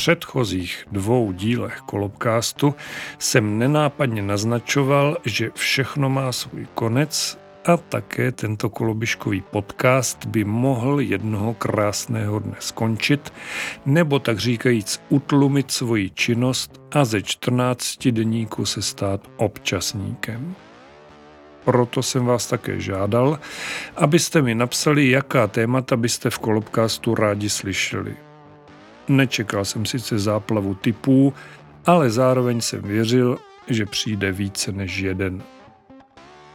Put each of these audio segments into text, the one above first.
předchozích dvou dílech Kolobkástu jsem nenápadně naznačoval, že všechno má svůj konec a také tento kolobiškový podcast by mohl jednoho krásného dne skončit, nebo tak říkajíc utlumit svoji činnost a ze 14 deníku se stát občasníkem. Proto jsem vás také žádal, abyste mi napsali, jaká témata byste v kolobkástu rádi slyšeli. Nečekal jsem sice záplavu typů, ale zároveň jsem věřil, že přijde více než jeden.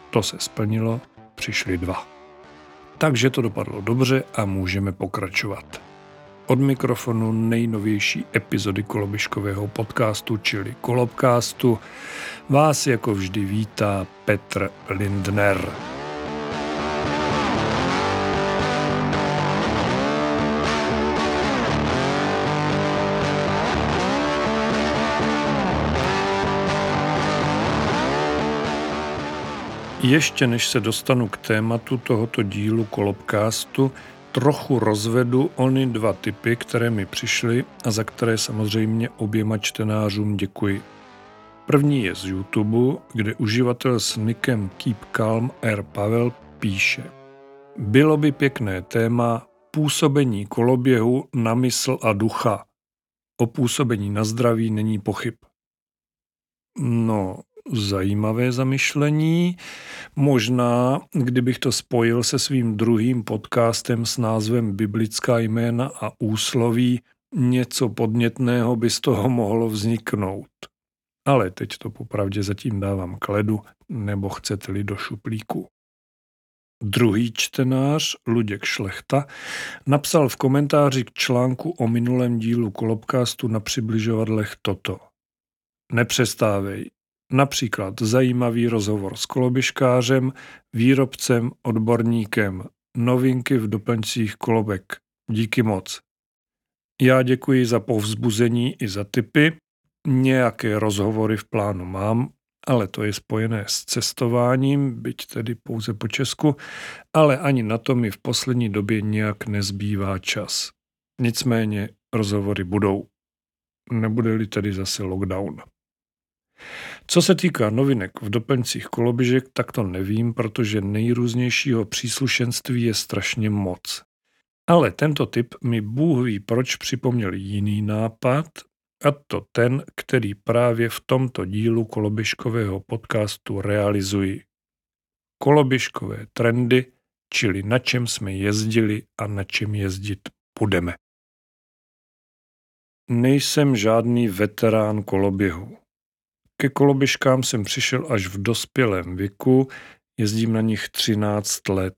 To se splnilo, přišli dva. Takže to dopadlo dobře a můžeme pokračovat. Od mikrofonu nejnovější epizody kolobiškového podcastu, čili Kolobcastu, vás jako vždy vítá Petr Lindner. Ještě než se dostanu k tématu tohoto dílu Kolobcastu, trochu rozvedu ony dva typy, které mi přišly a za které samozřejmě oběma čtenářům děkuji. První je z YouTube, kde uživatel s nikem Keep Calm R. Pavel píše Bylo by pěkné téma působení koloběhu na mysl a ducha. O působení na zdraví není pochyb. No, zajímavé zamyšlení. Možná, kdybych to spojil se svým druhým podcastem s názvem Biblická jména a úsloví, něco podnětného by z toho mohlo vzniknout. Ale teď to popravdě zatím dávám k ledu, nebo chcete-li do šuplíku. Druhý čtenář, Luděk Šlechta, napsal v komentáři k článku o minulém dílu Kolobcastu na přibližovadlech toto. Nepřestávej, Například zajímavý rozhovor s kolobiškářem, výrobcem, odborníkem, novinky v doplňcích kolobek. Díky moc. Já děkuji za povzbuzení i za tipy. Nějaké rozhovory v plánu mám, ale to je spojené s cestováním, byť tedy pouze po Česku, ale ani na to mi v poslední době nějak nezbývá čas. Nicméně rozhovory budou. Nebude-li tedy zase lockdown. Co se týká novinek v doplňcích koloběžek, tak to nevím, protože nejrůznějšího příslušenství je strašně moc. Ale tento typ mi Bůh ví proč připomněl jiný nápad, a to ten, který právě v tomto dílu koloběžkového podcastu realizuji. Koloběžkové trendy, čili na čem jsme jezdili a na čem jezdit budeme. Nejsem žádný veterán koloběhu. Ke koloběžkám jsem přišel až v dospělém věku, jezdím na nich 13 let.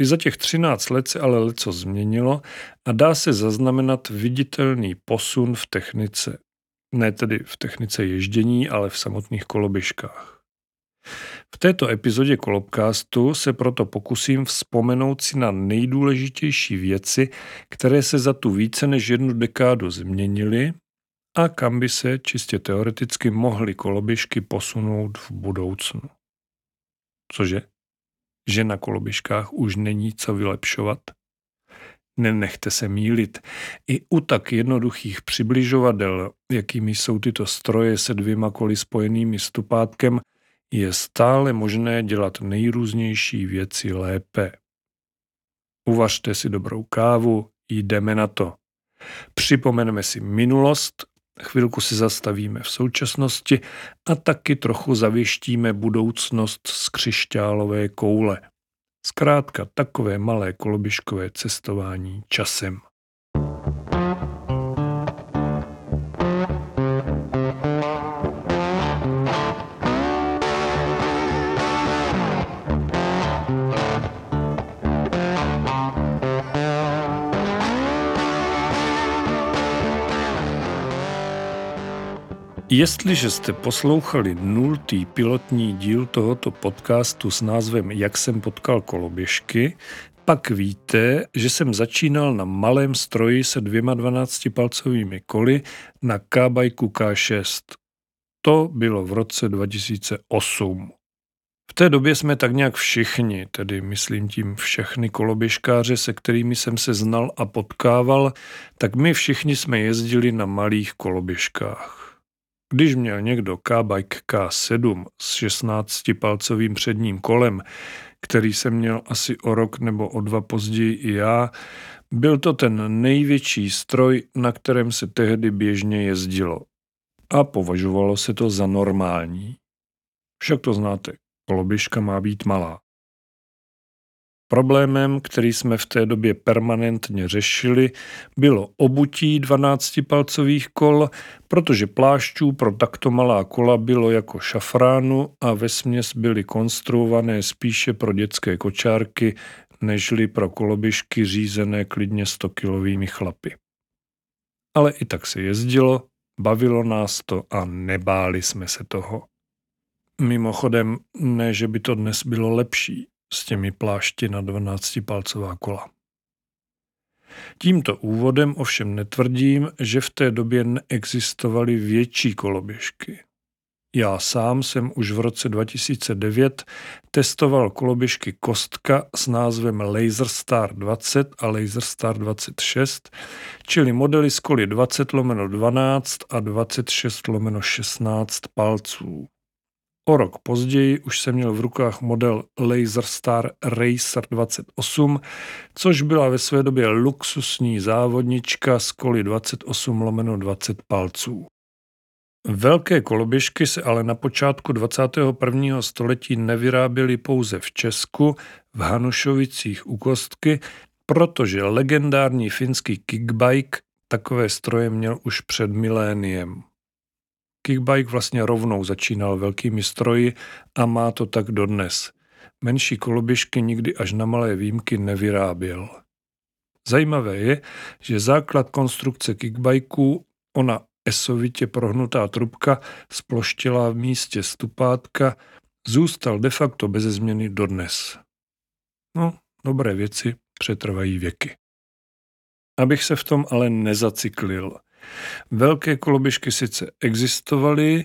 I za těch 13 let se ale leco změnilo a dá se zaznamenat viditelný posun v technice. Ne tedy v technice ježdění, ale v samotných koloběžkách. V této epizodě Kolobcastu se proto pokusím vzpomenout si na nejdůležitější věci, které se za tu více než jednu dekádu změnily a kam by se čistě teoreticky mohly koloběžky posunout v budoucnu. Cože? Že na koloběžkách už není co vylepšovat? Nenechte se mílit. I u tak jednoduchých přibližovadel, jakými jsou tyto stroje se dvěma koly spojenými stupátkem, je stále možné dělat nejrůznější věci lépe. Uvařte si dobrou kávu, jdeme na to. Připomeneme si minulost Chvilku si zastavíme v současnosti a taky trochu zavěštíme budoucnost z křišťálové koule. Zkrátka takové malé koloběžkové cestování časem. Jestliže jste poslouchali nultý pilotní díl tohoto podcastu s názvem Jak jsem potkal koloběžky, pak víte, že jsem začínal na malém stroji se dvěma 12-palcovými koly na K-Bajku K6. To bylo v roce 2008. V té době jsme tak nějak všichni, tedy myslím tím všechny koloběžkáře, se kterými jsem se znal a potkával, tak my všichni jsme jezdili na malých koloběžkách. Když měl někdo K-Bike K7 s 16-palcovým předním kolem, který jsem měl asi o rok nebo o dva později i já, byl to ten největší stroj, na kterém se tehdy běžně jezdilo. A považovalo se to za normální. Však to znáte, koloběžka má být malá. Problémem, který jsme v té době permanentně řešili, bylo obutí 12-palcových kol, protože plášťů pro takto malá kola bylo jako šafránu a ve směs byly konstruované spíše pro dětské kočárky, nežli pro koloběžky řízené klidně 100-kilovými chlapy. Ale i tak se jezdilo, bavilo nás to a nebáli jsme se toho. Mimochodem, ne, že by to dnes bylo lepší s těmi plášti na 12-palcová kola. Tímto úvodem ovšem netvrdím, že v té době neexistovaly větší koloběžky. Já sám jsem už v roce 2009 testoval koloběžky Kostka s názvem Laser Star 20 a Laser Star 26, čili modely s koly 20 lomeno 12 a 26 lomeno 16 palců. O rok později už jsem měl v rukách model Laser Star Racer 28, což byla ve své době luxusní závodnička s koly 28 lomeno 20 palců. Velké koloběžky se ale na počátku 21. století nevyráběly pouze v Česku, v Hanušovicích u Kostky, protože legendární finský kickbike takové stroje měl už před miléniem. Kickbike vlastně rovnou začínal velkými stroji a má to tak dodnes. Menší koloběžky nikdy až na malé výjimky nevyráběl. Zajímavé je, že základ konstrukce kickbajků, ona esovitě prohnutá trubka sploštila v místě stupátka, zůstal de facto beze změny dodnes. No, dobré věci přetrvají věky. Abych se v tom ale nezacyklil. Velké koloběžky sice existovaly,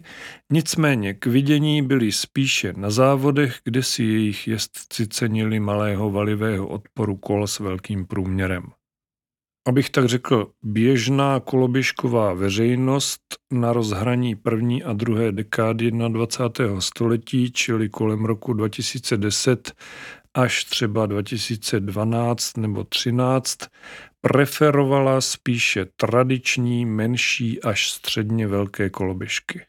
nicméně k vidění byly spíše na závodech, kde si jejich jezdci cenili malého valivého odporu kol s velkým průměrem abych tak řekl, běžná koloběžková veřejnost na rozhraní první a druhé dekády 21. století, čili kolem roku 2010 až třeba 2012 nebo 13, preferovala spíše tradiční, menší až středně velké koloběžky.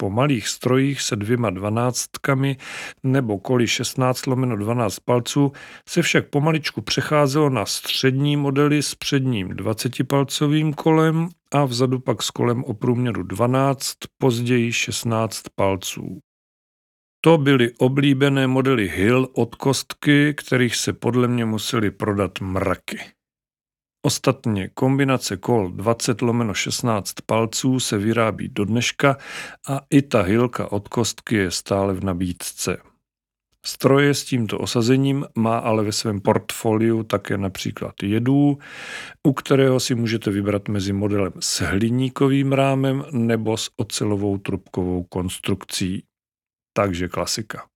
Po malých strojích se dvěma dvanáctkami nebo koli 16 lomeno 12 palců se však pomaličku přecházelo na střední modely s předním 20-palcovým kolem a vzadu pak s kolem o průměru 12, později 16 palců. To byly oblíbené modely Hill od kostky, kterých se podle mě museli prodat mraky. Ostatně kombinace kol 20 lomeno 16 palců se vyrábí do dneška a i ta hilka od kostky je stále v nabídce. Stroje s tímto osazením má ale ve svém portfoliu také například jedů, u kterého si můžete vybrat mezi modelem s hliníkovým rámem nebo s ocelovou trubkovou konstrukcí. Takže klasika.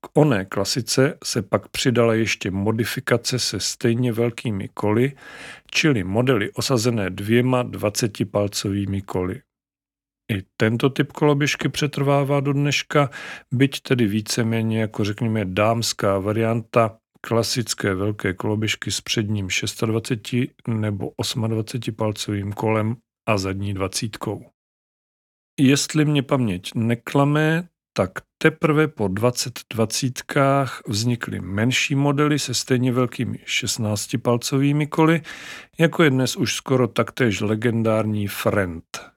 K oné klasice se pak přidala ještě modifikace se stejně velkými koly, čili modely osazené dvěma 20-palcovými koly. I tento typ koloběžky přetrvává do dneška, byť tedy víceméně jako řekněme dámská varianta klasické velké koloběžky s předním 26 nebo 28 palcovým kolem a zadní dvacítkou. Jestli mě paměť neklame, tak teprve po 2020 vznikly menší modely se stejně velkými 16-palcovými koly, jako je dnes už skoro taktéž legendární Friend.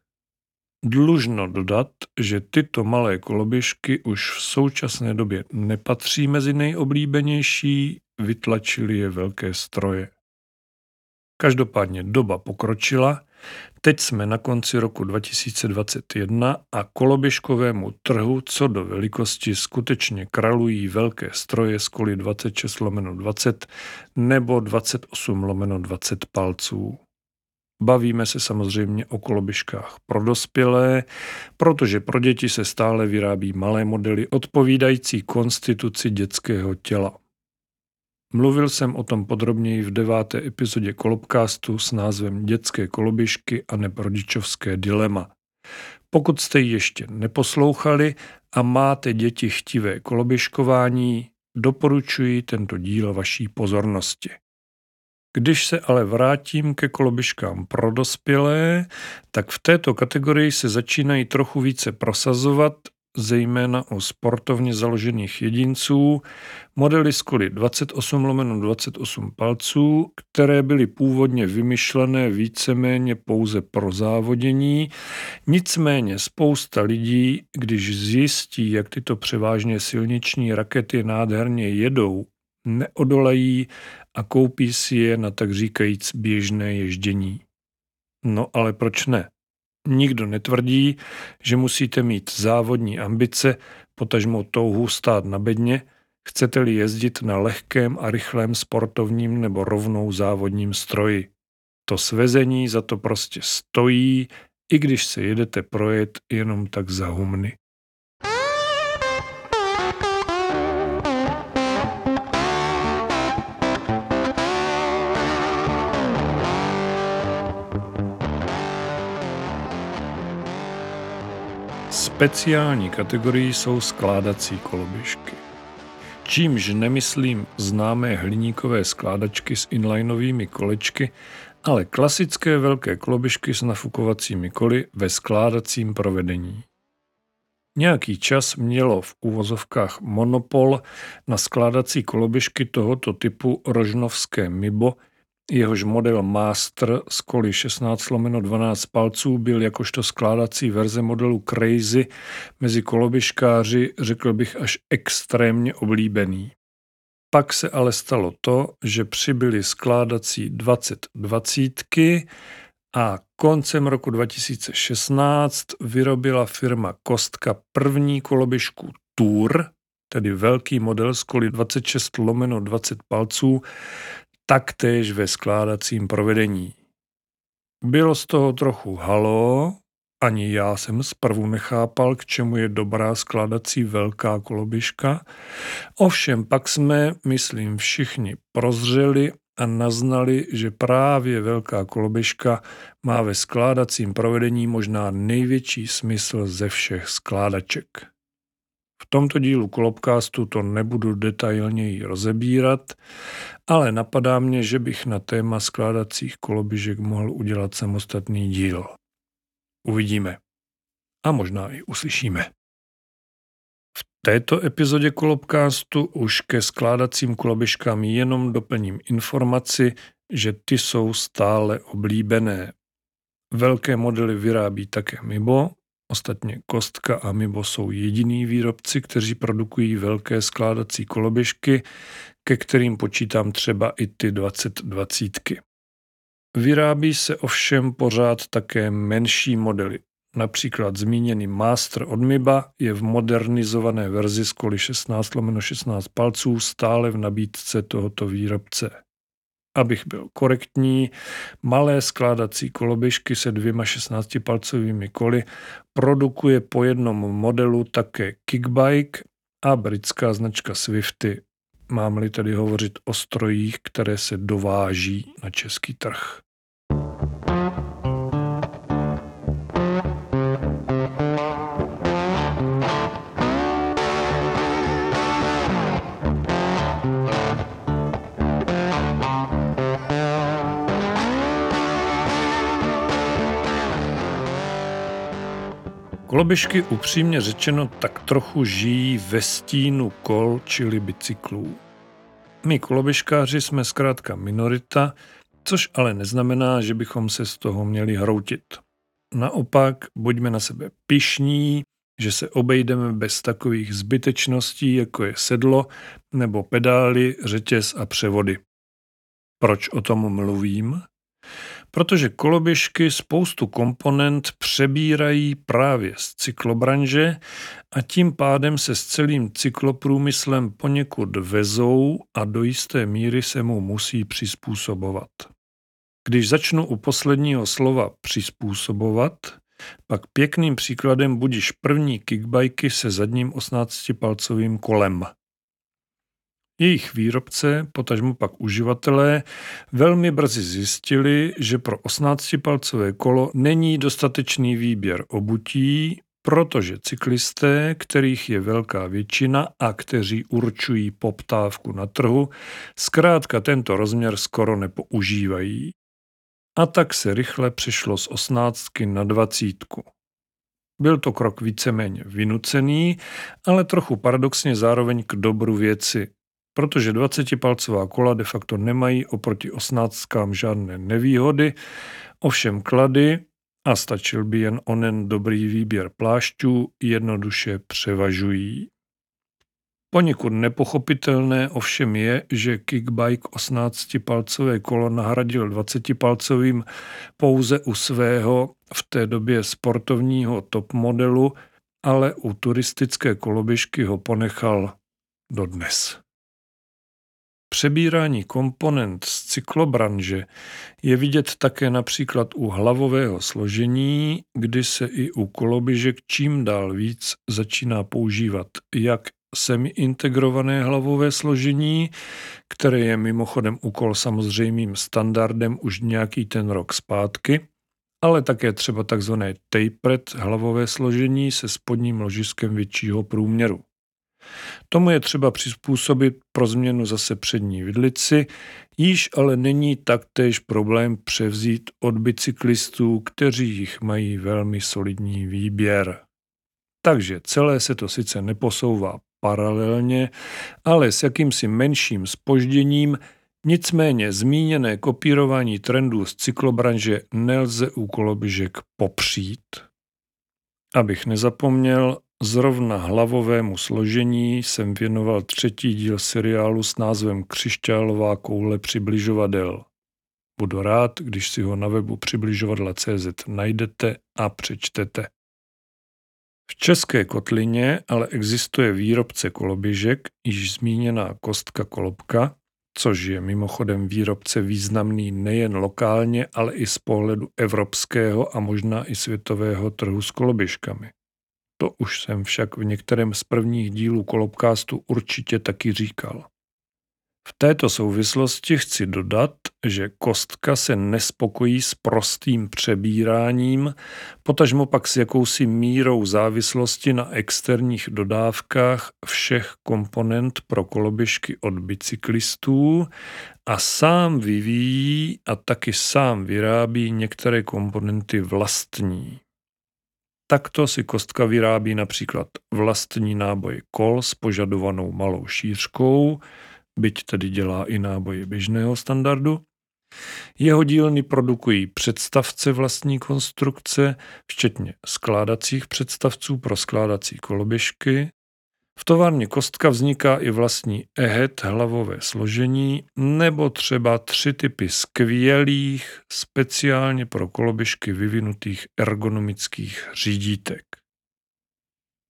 Dlužno dodat, že tyto malé koloběžky už v současné době nepatří mezi nejoblíbenější, vytlačili je velké stroje. Každopádně doba pokročila Teď jsme na konci roku 2021 a koloběžkovému trhu co do velikosti skutečně kralují velké stroje z koly 26 lomeno 20 nebo 28 lomeno 20 palců. Bavíme se samozřejmě o koloběžkách pro dospělé, protože pro děti se stále vyrábí malé modely odpovídající konstituci dětského těla. Mluvil jsem o tom podrobněji v deváté epizodě Kolobcastu s názvem Dětské koloběžky a neprodičovské dilema. Pokud jste ji ještě neposlouchali a máte děti chtivé koloběžkování, doporučuji tento díl vaší pozornosti. Když se ale vrátím ke koloběžkám pro dospělé, tak v této kategorii se začínají trochu více prosazovat zejména o sportovně založených jedinců, modely z koly 28 lomeno 28 palců, které byly původně vymyšlené víceméně pouze pro závodění, nicméně spousta lidí, když zjistí, jak tyto převážně silniční rakety nádherně jedou, neodolají a koupí si je na tak říkajíc běžné ježdění. No ale proč ne? Nikdo netvrdí, že musíte mít závodní ambice, potažmo touhu stát na bedně, chcete-li jezdit na lehkém a rychlém sportovním nebo rovnou závodním stroji. To svezení za to prostě stojí, i když se jedete projet jenom tak za humny. Speciální kategorii jsou skládací koloběžky. Čímž nemyslím známé hliníkové skládačky s inlineovými kolečky, ale klasické velké koloběžky s nafukovacími koly ve skládacím provedení. Nějaký čas mělo v úvozovkách monopol na skládací koloběžky tohoto typu rožnovské Mibo, Jehož model Master z koly 16 lomeno 12 palců byl jakožto skládací verze modelu Crazy mezi koloběžkáři, řekl bych, až extrémně oblíbený. Pak se ale stalo to, že přibyly skládací 2020 a koncem roku 2016 vyrobila firma Kostka první koloběžku Tour, tedy velký model z koly 26 lomeno 20 palců, taktéž ve skládacím provedení. Bylo z toho trochu halo, ani já jsem zprvu nechápal, k čemu je dobrá skládací velká koloběžka. Ovšem pak jsme, myslím, všichni prozřeli a naznali, že právě velká koloběžka má ve skládacím provedení možná největší smysl ze všech skládaček. V tomto dílu Kolobcastu to nebudu detailněji rozebírat, ale napadá mě, že bych na téma skládacích koloběžek mohl udělat samostatný díl. Uvidíme. A možná i uslyšíme. V této epizodě Kolobcastu už ke skládacím koloběžkám jenom doplním informaci, že ty jsou stále oblíbené. Velké modely vyrábí také Mibo, Ostatně Kostka a Mibo jsou jediný výrobci, kteří produkují velké skládací koloběžky, ke kterým počítám třeba i ty 2020. Vyrábí se ovšem pořád také menší modely. Například zmíněný Master od Miba je v modernizované verzi z koly 16 16 palců stále v nabídce tohoto výrobce abych byl korektní, malé skládací koloběžky se dvěma 16-palcovými koly produkuje po jednom modelu také Kickbike a britská značka Swifty. Mám-li tedy hovořit o strojích, které se dováží na český trh. Koloběžky upřímně řečeno tak trochu žijí ve stínu kol, čili bicyklů. My koloběžkáři jsme zkrátka minorita, což ale neznamená, že bychom se z toho měli hroutit. Naopak, buďme na sebe pišní, že se obejdeme bez takových zbytečností, jako je sedlo nebo pedály, řetěz a převody. Proč o tom mluvím? Protože koloběžky spoustu komponent přebírají právě z cyklobranže a tím pádem se s celým cykloprůmyslem poněkud vezou a do jisté míry se mu musí přizpůsobovat. Když začnu u posledního slova přizpůsobovat, pak pěkným příkladem budíš první kickbajky se zadním 18-palcovým kolem. Jejich výrobce, potažmo pak uživatelé, velmi brzy zjistili, že pro 18-palcové kolo není dostatečný výběr obutí, protože cyklisté, kterých je velká většina a kteří určují poptávku na trhu, zkrátka tento rozměr skoro nepoužívají. A tak se rychle přešlo z osnáctky na dvacítku. Byl to krok víceméně vynucený, ale trochu paradoxně zároveň k dobru věci, protože 20-palcová kola de facto nemají oproti osnáctkám žádné nevýhody, ovšem klady, a stačil by jen onen dobrý výběr plášťů, jednoduše převažují. Poněkud nepochopitelné ovšem je, že kickbike 18-palcové kolo nahradil 20-palcovým pouze u svého v té době sportovního top modelu, ale u turistické koloběžky ho ponechal dodnes. Přebírání komponent z cyklobranže je vidět také například u hlavového složení, kdy se i u koloběžek čím dál víc začíná používat jak semi-integrované hlavové složení, které je mimochodem úkol samozřejmým standardem už nějaký ten rok zpátky, ale také třeba takzvané tapered hlavové složení se spodním ložiskem většího průměru. Tomu je třeba přizpůsobit pro změnu zase přední vidlici, již ale není taktéž problém převzít od bicyklistů, kteří jich mají velmi solidní výběr. Takže celé se to sice neposouvá paralelně, ale s jakýmsi menším spožděním, nicméně zmíněné kopírování trendů z cyklobranže nelze u koloběžek popřít. Abych nezapomněl, Zrovna hlavovému složení jsem věnoval třetí díl seriálu s názvem Křišťálová koule přibližovadel. Budu rád, když si ho na webu přibližovadla.cz najdete a přečtete. V České kotlině ale existuje výrobce koloběžek, již zmíněná kostka kolobka, což je mimochodem výrobce významný nejen lokálně, ale i z pohledu evropského a možná i světového trhu s koloběžkami. To už jsem však v některém z prvních dílů Kolobcastu určitě taky říkal. V této souvislosti chci dodat, že kostka se nespokojí s prostým přebíráním, potažmo pak s jakousi mírou závislosti na externích dodávkách všech komponent pro koloběžky od bicyklistů a sám vyvíjí a taky sám vyrábí některé komponenty vlastní. Takto si kostka vyrábí například vlastní náboj kol s požadovanou malou šířkou, byť tedy dělá i náboje běžného standardu. Jeho dílny produkují představce vlastní konstrukce, včetně skládacích představců pro skládací koloběžky, v továrně kostka vzniká i vlastní ehet hlavové složení nebo třeba tři typy skvělých, speciálně pro koloběžky vyvinutých ergonomických řídítek.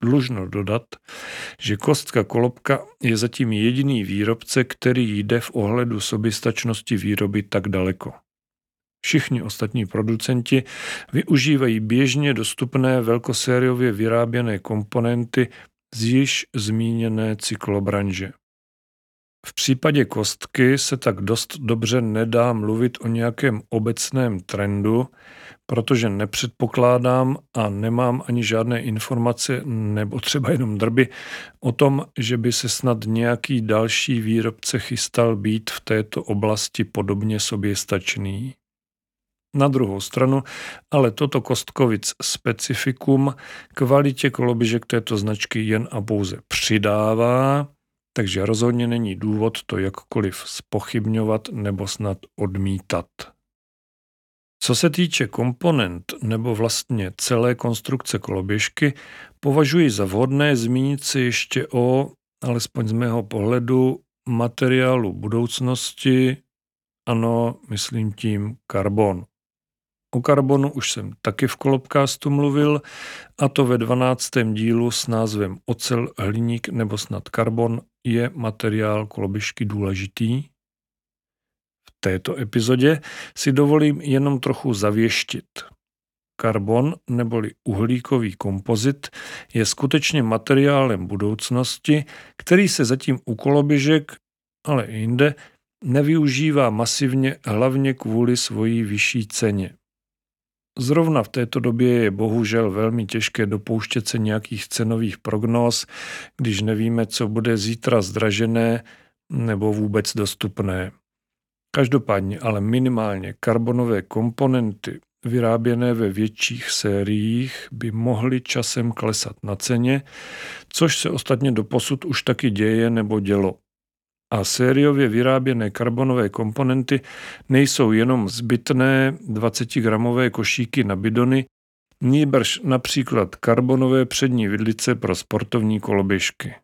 Dlužno dodat, že kostka kolobka je zatím jediný výrobce, který jde v ohledu soběstačnosti výroby tak daleko. Všichni ostatní producenti využívají běžně dostupné velkosériově vyráběné komponenty z již zmíněné cyklobranže. V případě kostky se tak dost dobře nedá mluvit o nějakém obecném trendu, protože nepředpokládám a nemám ani žádné informace nebo třeba jenom drby o tom, že by se snad nějaký další výrobce chystal být v této oblasti podobně soběstačný. Na druhou stranu, ale toto Kostkovic specifikum kvalitě koloběžek této značky jen a pouze přidává, takže rozhodně není důvod to jakkoliv spochybňovat nebo snad odmítat. Co se týče komponent nebo vlastně celé konstrukce koloběžky, považuji za vhodné zmínit si ještě o, alespoň z mého pohledu, materiálu budoucnosti, ano, myslím tím karbon. O karbonu už jsem taky v Kolobcastu mluvil, a to ve 12. dílu s názvem Ocel, hliník nebo snad karbon je materiál kolobišky důležitý. V této epizodě si dovolím jenom trochu zavěštit. Karbon neboli uhlíkový kompozit je skutečně materiálem budoucnosti, který se zatím u koloběžek, ale i jinde, nevyužívá masivně hlavně kvůli svojí vyšší ceně. Zrovna v této době je bohužel velmi těžké dopouštět se nějakých cenových prognóz, když nevíme, co bude zítra zdražené nebo vůbec dostupné. Každopádně ale minimálně karbonové komponenty vyráběné ve větších sériích by mohly časem klesat na ceně, což se ostatně doposud už taky děje nebo dělo. A sériově vyráběné karbonové komponenty nejsou jenom zbytné 20-gramové košíky na bidony, nýbrž například karbonové přední vidlice pro sportovní koloběžky.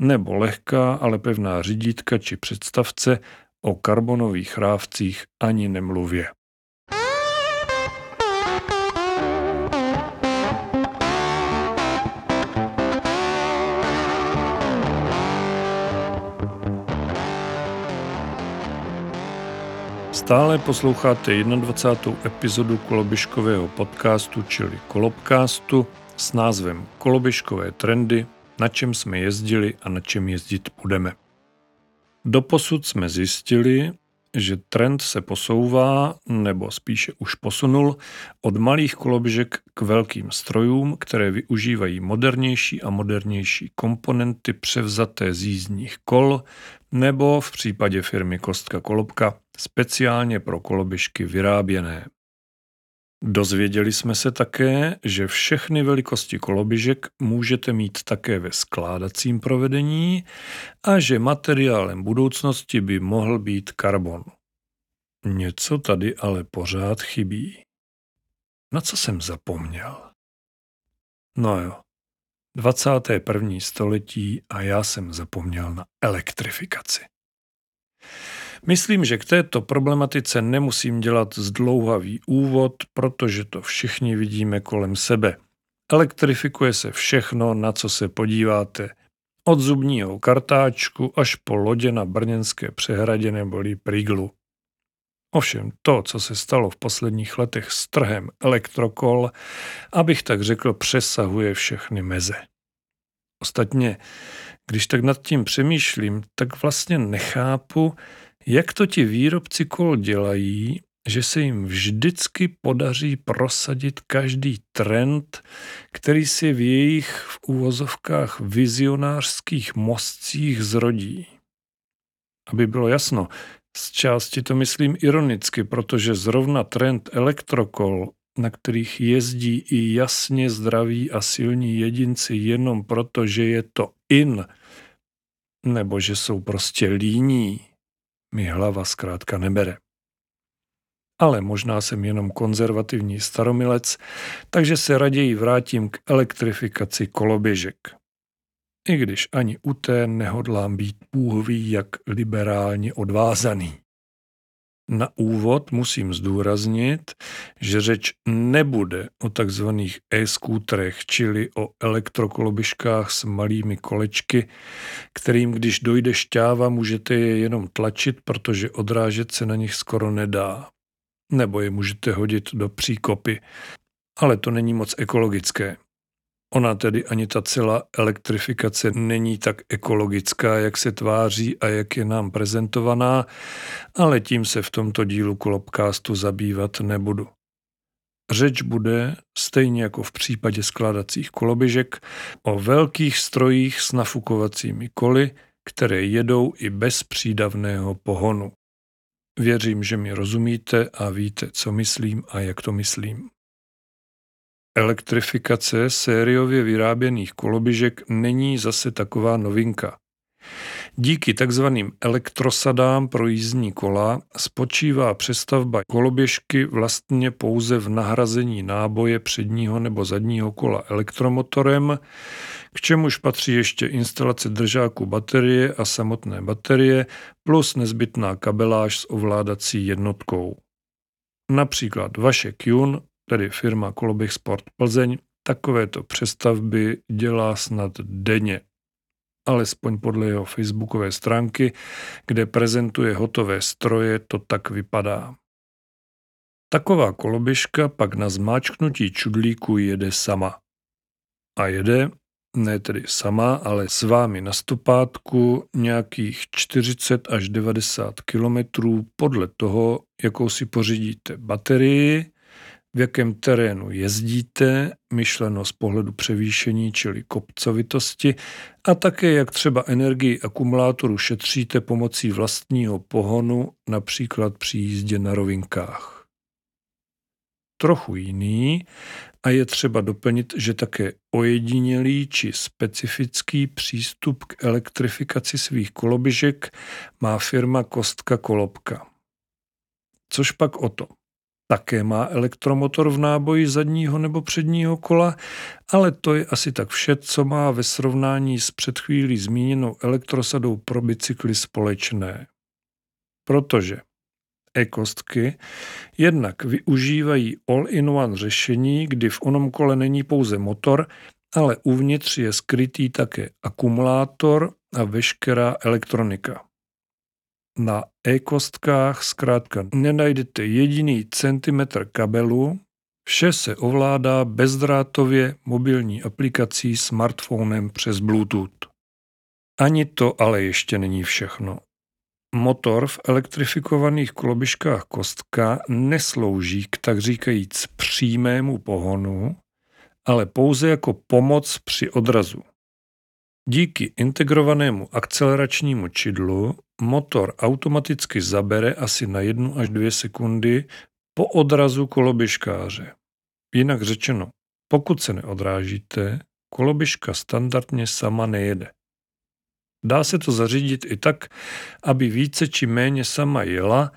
Nebo lehká, ale pevná řídítka či představce o karbonových rávcích ani nemluvě. Stále posloucháte 21. epizodu koloběžkového podcastu, čili Kolobcastu s názvem Koloběžkové trendy, na čem jsme jezdili a na čem jezdit budeme. Doposud jsme zjistili, že trend se posouvá, nebo spíše už posunul, od malých koloběžek k velkým strojům, které využívají modernější a modernější komponenty převzaté z jízdních kol, nebo v případě firmy Kostka Kolobka speciálně pro koloběžky vyráběné. Dozvěděli jsme se také, že všechny velikosti koloběžek můžete mít také ve skládacím provedení a že materiálem budoucnosti by mohl být karbon. Něco tady ale pořád chybí. Na co jsem zapomněl? No jo, 21. století a já jsem zapomněl na elektrifikaci. Myslím, že k této problematice nemusím dělat zdlouhavý úvod, protože to všichni vidíme kolem sebe. Elektrifikuje se všechno, na co se podíváte. Od zubního kartáčku až po lodě na brněnské přehradě neboli Priglu. Ovšem to, co se stalo v posledních letech s trhem elektrokol, abych tak řekl, přesahuje všechny meze. Ostatně, když tak nad tím přemýšlím, tak vlastně nechápu, jak to ti výrobci kol dělají, že se jim vždycky podaří prosadit každý trend, který si v jejich v úvozovkách vizionářských mostcích zrodí. Aby bylo jasno, z části to myslím ironicky, protože zrovna trend elektrokol, na kterých jezdí i jasně zdraví a silní jedinci jenom proto, že je to in, nebo že jsou prostě líní, mi hlava zkrátka nebere. Ale možná jsem jenom konzervativní staromilec, takže se raději vrátím k elektrifikaci koloběžek. I když ani u té nehodlám být půhový jak liberálně odvázaný. Na úvod musím zdůraznit, že řeč nebude o takzvaných e-skútrech, čili o elektrokolobiškách s malými kolečky, kterým když dojde šťáva, můžete je jenom tlačit, protože odrážet se na nich skoro nedá. Nebo je můžete hodit do příkopy. Ale to není moc ekologické. Ona tedy ani ta celá elektrifikace není tak ekologická, jak se tváří a jak je nám prezentovaná, ale tím se v tomto dílu Kolobcastu zabývat nebudu. Řeč bude, stejně jako v případě skládacích koloběžek, o velkých strojích s nafukovacími koly, které jedou i bez přídavného pohonu. Věřím, že mi rozumíte a víte, co myslím a jak to myslím. Elektrifikace sériově vyráběných koloběžek není zase taková novinka. Díky takzvaným elektrosadám pro jízdní kola spočívá přestavba koloběžky vlastně pouze v nahrazení náboje předního nebo zadního kola elektromotorem, k čemuž patří ještě instalace držáku baterie a samotné baterie plus nezbytná kabeláž s ovládací jednotkou. Například vaše Kyun tedy firma Koloběh Sport Plzeň, takovéto přestavby dělá snad denně. alespoň podle jeho facebookové stránky, kde prezentuje hotové stroje, to tak vypadá. Taková koloběžka pak na zmáčknutí čudlíku jede sama. A jede, ne tedy sama, ale s vámi na stopátku nějakých 40 až 90 kilometrů podle toho, jakou si pořídíte baterii, v jakém terénu jezdíte, myšleno z pohledu převýšení, čili kopcovitosti, a také jak třeba energii akumulátoru šetříte pomocí vlastního pohonu, například při jízdě na rovinkách trochu jiný a je třeba doplnit, že také ojedinělý či specifický přístup k elektrifikaci svých koloběžek má firma Kostka Kolobka. Což pak o to. Také má elektromotor v náboji zadního nebo předního kola, ale to je asi tak vše, co má ve srovnání s před chvílí zmíněnou elektrosadou pro bicykly společné. Protože e-kostky jednak využívají all-in-one řešení, kdy v onom kole není pouze motor, ale uvnitř je skrytý také akumulátor a veškerá elektronika. Na e-kostkách zkrátka nenajdete jediný centimetr kabelu, vše se ovládá bezdrátově mobilní aplikací smartphonem přes Bluetooth. Ani to ale ještě není všechno. Motor v elektrifikovaných koloběžkách kostka neslouží k tak říkajíc přímému pohonu, ale pouze jako pomoc při odrazu. Díky integrovanému akceleračnímu čidlu motor automaticky zabere asi na jednu až dvě sekundy po odrazu koloběžkáře. Jinak řečeno, pokud se neodrážíte, koloběžka standardně sama nejede. Dá se to zařídit i tak, aby více či méně sama jela,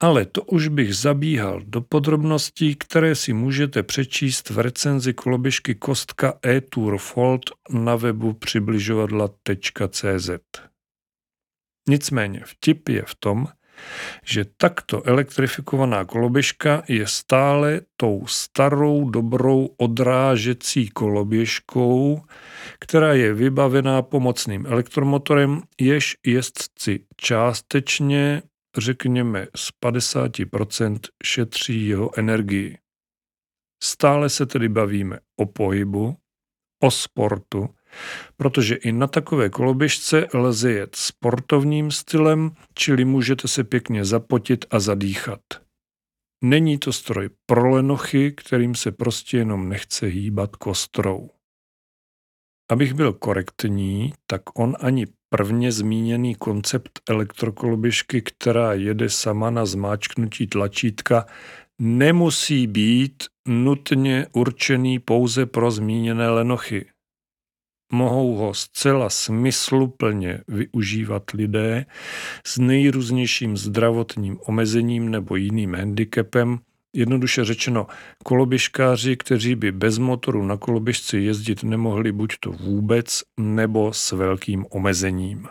ale to už bych zabíhal do podrobností, které si můžete přečíst v recenzi koloběžky Kostka e-Tour Fold na webu přibližovadla.cz. Nicméně vtip je v tom, že takto elektrifikovaná koloběžka je stále tou starou dobrou odrážecí koloběžkou, která je vybavená pomocným elektromotorem, jež jezdci částečně, řekněme z 50%, šetří jeho energii. Stále se tedy bavíme o pohybu, o sportu, protože i na takové koloběžce lze jet sportovním stylem, čili můžete se pěkně zapotit a zadýchat. Není to stroj pro lenochy, kterým se prostě jenom nechce hýbat kostrou. Abych byl korektní, tak on ani prvně zmíněný koncept elektrokoloběžky, která jede sama na zmáčknutí tlačítka, nemusí být nutně určený pouze pro zmíněné lenochy mohou ho zcela smysluplně využívat lidé s nejrůznějším zdravotním omezením nebo jiným handicapem, Jednoduše řečeno, koloběžkáři, kteří by bez motoru na koloběžci jezdit nemohli buď to vůbec, nebo s velkým omezením.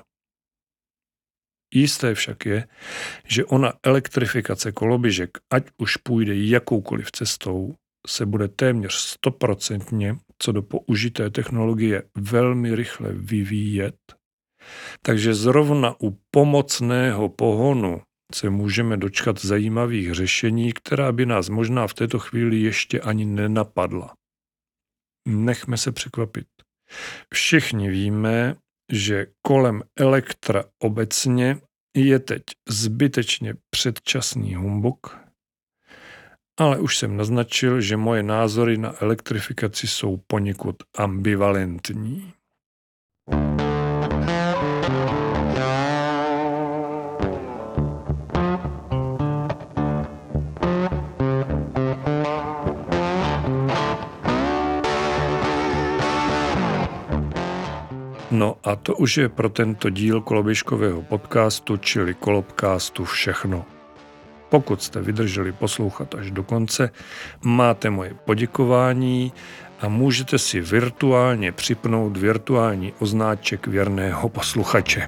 Jisté však je, že ona elektrifikace koloběžek, ať už půjde jakoukoliv cestou, se bude téměř stoprocentně co do použité technologie velmi rychle vyvíjet. Takže zrovna u pomocného pohonu se můžeme dočkat zajímavých řešení, která by nás možná v této chvíli ještě ani nenapadla. Nechme se překvapit. Všichni víme, že kolem elektra obecně je teď zbytečně předčasný humbuk, ale už jsem naznačil, že moje názory na elektrifikaci jsou poněkud ambivalentní. No a to už je pro tento díl koloběžkového podcastu, čili kolobcastu všechno. Pokud jste vydrželi poslouchat až do konce, máte moje poděkování a můžete si virtuálně připnout virtuální oznáček věrného posluchače.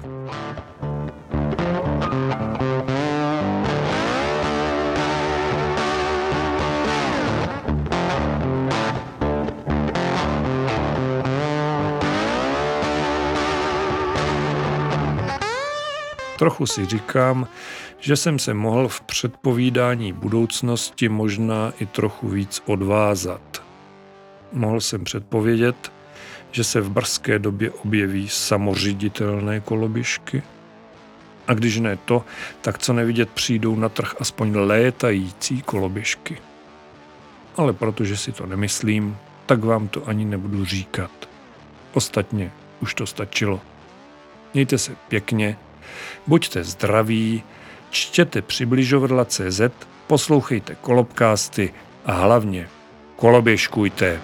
Trochu si říkám, že jsem se mohl v předpovídání budoucnosti možná i trochu víc odvázat. Mohl jsem předpovědět, že se v brzké době objeví samořiditelné koloběžky? A když ne to, tak co nevidět přijdou na trh aspoň létající koloběžky. Ale protože si to nemyslím, tak vám to ani nebudu říkat. Ostatně už to stačilo. Mějte se pěkně, buďte zdraví, čtěte přibližovadla.cz, poslouchejte kolobkásty a hlavně koloběžkujte.